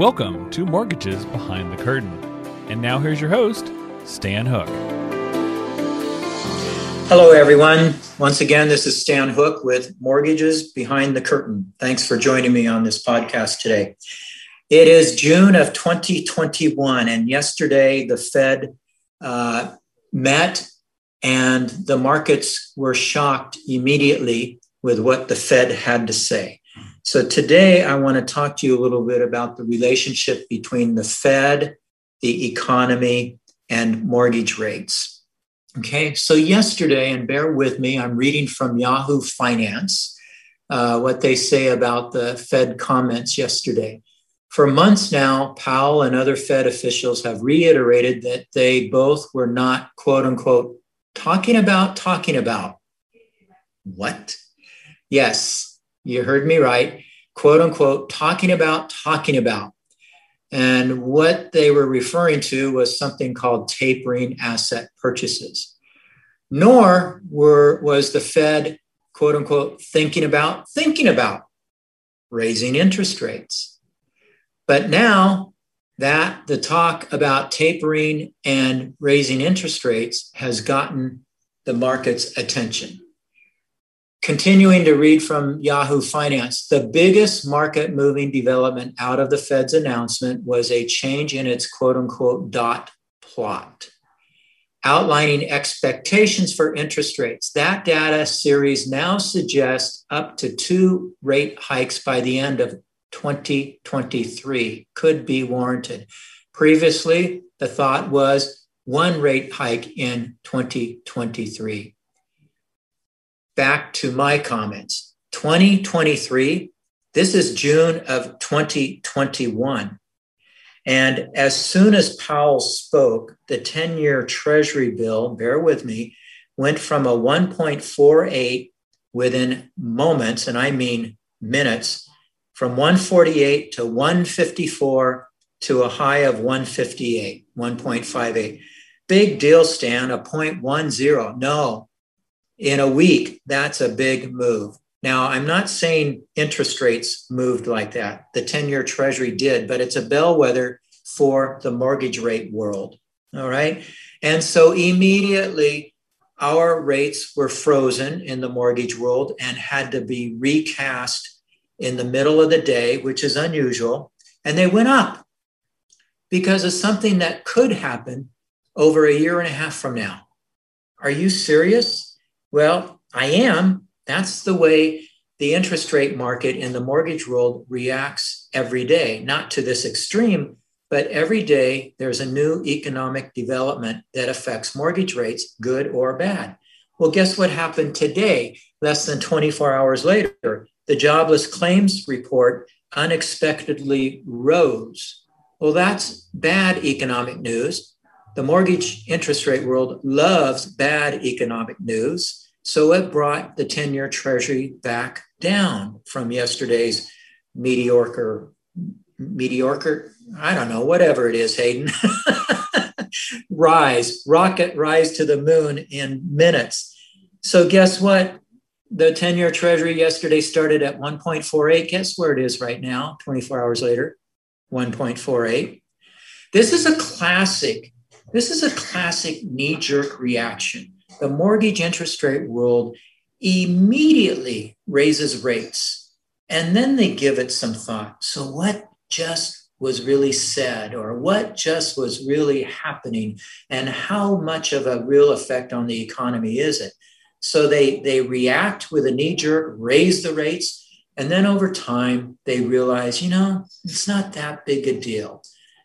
Welcome to Mortgages Behind the Curtain. And now here's your host, Stan Hook. Hello, everyone. Once again, this is Stan Hook with Mortgages Behind the Curtain. Thanks for joining me on this podcast today. It is June of 2021, and yesterday the Fed uh, met, and the markets were shocked immediately with what the Fed had to say. So, today I want to talk to you a little bit about the relationship between the Fed, the economy, and mortgage rates. Okay, so yesterday, and bear with me, I'm reading from Yahoo Finance uh, what they say about the Fed comments yesterday. For months now, Powell and other Fed officials have reiterated that they both were not, quote unquote, talking about talking about. What? Yes, you heard me right. Quote unquote, talking about talking about. And what they were referring to was something called tapering asset purchases. Nor were, was the Fed, quote unquote, thinking about thinking about raising interest rates. But now that the talk about tapering and raising interest rates has gotten the market's attention. Continuing to read from Yahoo Finance, the biggest market moving development out of the Fed's announcement was a change in its quote unquote dot plot, outlining expectations for interest rates. That data series now suggests up to two rate hikes by the end of 2023 could be warranted. Previously, the thought was one rate hike in 2023. Back to my comments 2023, this is June of 2021. And as soon as Powell spoke, the 10 year Treasury bill, bear with me, went from a 1.48 within moments, and I mean minutes, from 148 to 154 to a high of 158, 1.58. Big deal, Stan, a 0.10. No, in a week, that's a big move. Now, I'm not saying interest rates moved like that. The 10 year Treasury did, but it's a bellwether for the mortgage rate world. All right. And so immediately, our rates were frozen in the mortgage world and had to be recast in the middle of the day, which is unusual, and they went up because of something that could happen over a year and a half from now. Are you serious? Well, I am. That's the way the interest rate market in the mortgage world reacts every day, not to this extreme, but every day there's a new economic development that affects mortgage rates, good or bad. Well, guess what happened today, less than 24 hours later? the jobless claims report unexpectedly rose. Well, that's bad economic news. The mortgage interest rate world loves bad economic news. So it brought the 10 year treasury back down from yesterday's mediocre, mediocre, I don't know, whatever it is, Hayden. rise, rocket rise to the moon in minutes. So guess what? the 10 year treasury yesterday started at 1.48. Guess where it is right now, 24 hours later? 1.48. This is a classic, this is a classic knee jerk reaction. The mortgage interest rate world immediately raises rates and then they give it some thought. So, what just was really said, or what just was really happening, and how much of a real effect on the economy is it? So they, they react with a knee jerk, raise the rates, and then over time, they realize, you know, it's not that big a deal.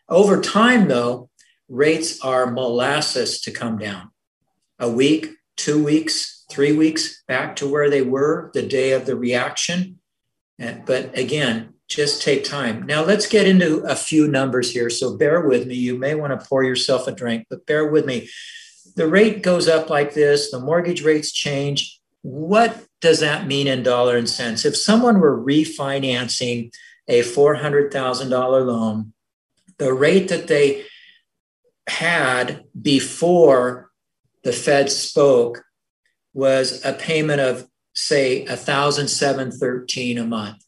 Over time, though, rates are molasses to come down. A week, two weeks, three weeks back to where they were the day of the reaction. But again, just take time. Now, let's get into a few numbers here. So bear with me. You may want to pour yourself a drink, but bear with me the rate goes up like this, the mortgage rates change. What does that mean in dollar and cents? If someone were refinancing a $400,000 loan, the rate that they had before the Fed spoke was a payment of, say, 1,713 a month.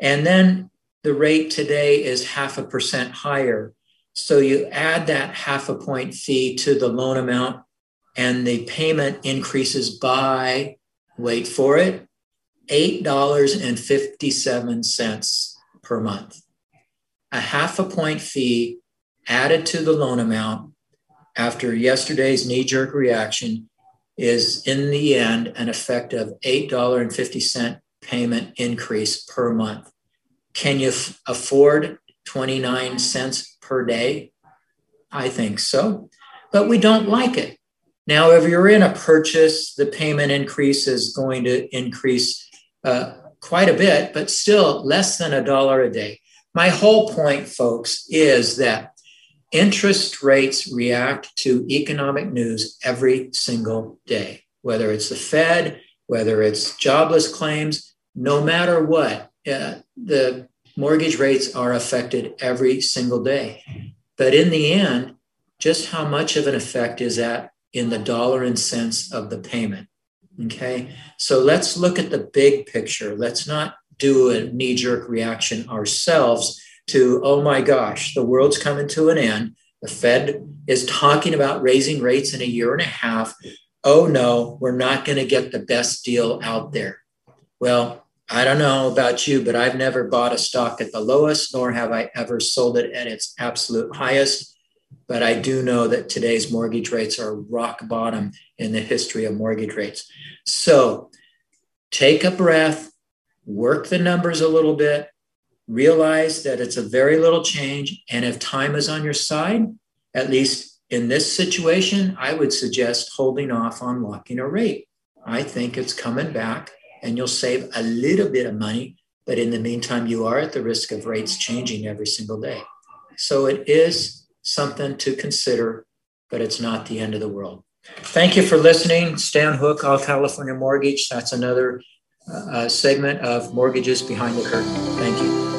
And then the rate today is half a percent higher. So you add that half a point fee to the loan amount, and the payment increases by, wait for it, $8.57 per month. A half a point fee added to the loan amount after yesterday's knee jerk reaction is in the end an effective $8.50 payment increase per month. Can you f- afford 29 cents per day? I think so, but we don't like it. Now, if you're in a purchase, the payment increase is going to increase uh, quite a bit, but still less than a dollar a day. My whole point, folks, is that interest rates react to economic news every single day, whether it's the Fed, whether it's jobless claims, no matter what, uh, the mortgage rates are affected every single day. But in the end, just how much of an effect is that in the dollar and cents of the payment? Okay, so let's look at the big picture. Let's not do a knee jerk reaction ourselves to, oh my gosh, the world's coming to an end. The Fed is talking about raising rates in a year and a half. Oh no, we're not going to get the best deal out there. Well, I don't know about you, but I've never bought a stock at the lowest, nor have I ever sold it at its absolute highest. But I do know that today's mortgage rates are rock bottom in the history of mortgage rates. So take a breath, work the numbers a little bit, realize that it's a very little change. And if time is on your side, at least in this situation, I would suggest holding off on locking a rate. I think it's coming back and you'll save a little bit of money. But in the meantime, you are at the risk of rates changing every single day. So it is something to consider, but it's not the end of the world. Thank you for listening. Stan Hook, All California Mortgage. That's another uh, segment of Mortgages Behind the Curtain. Thank you.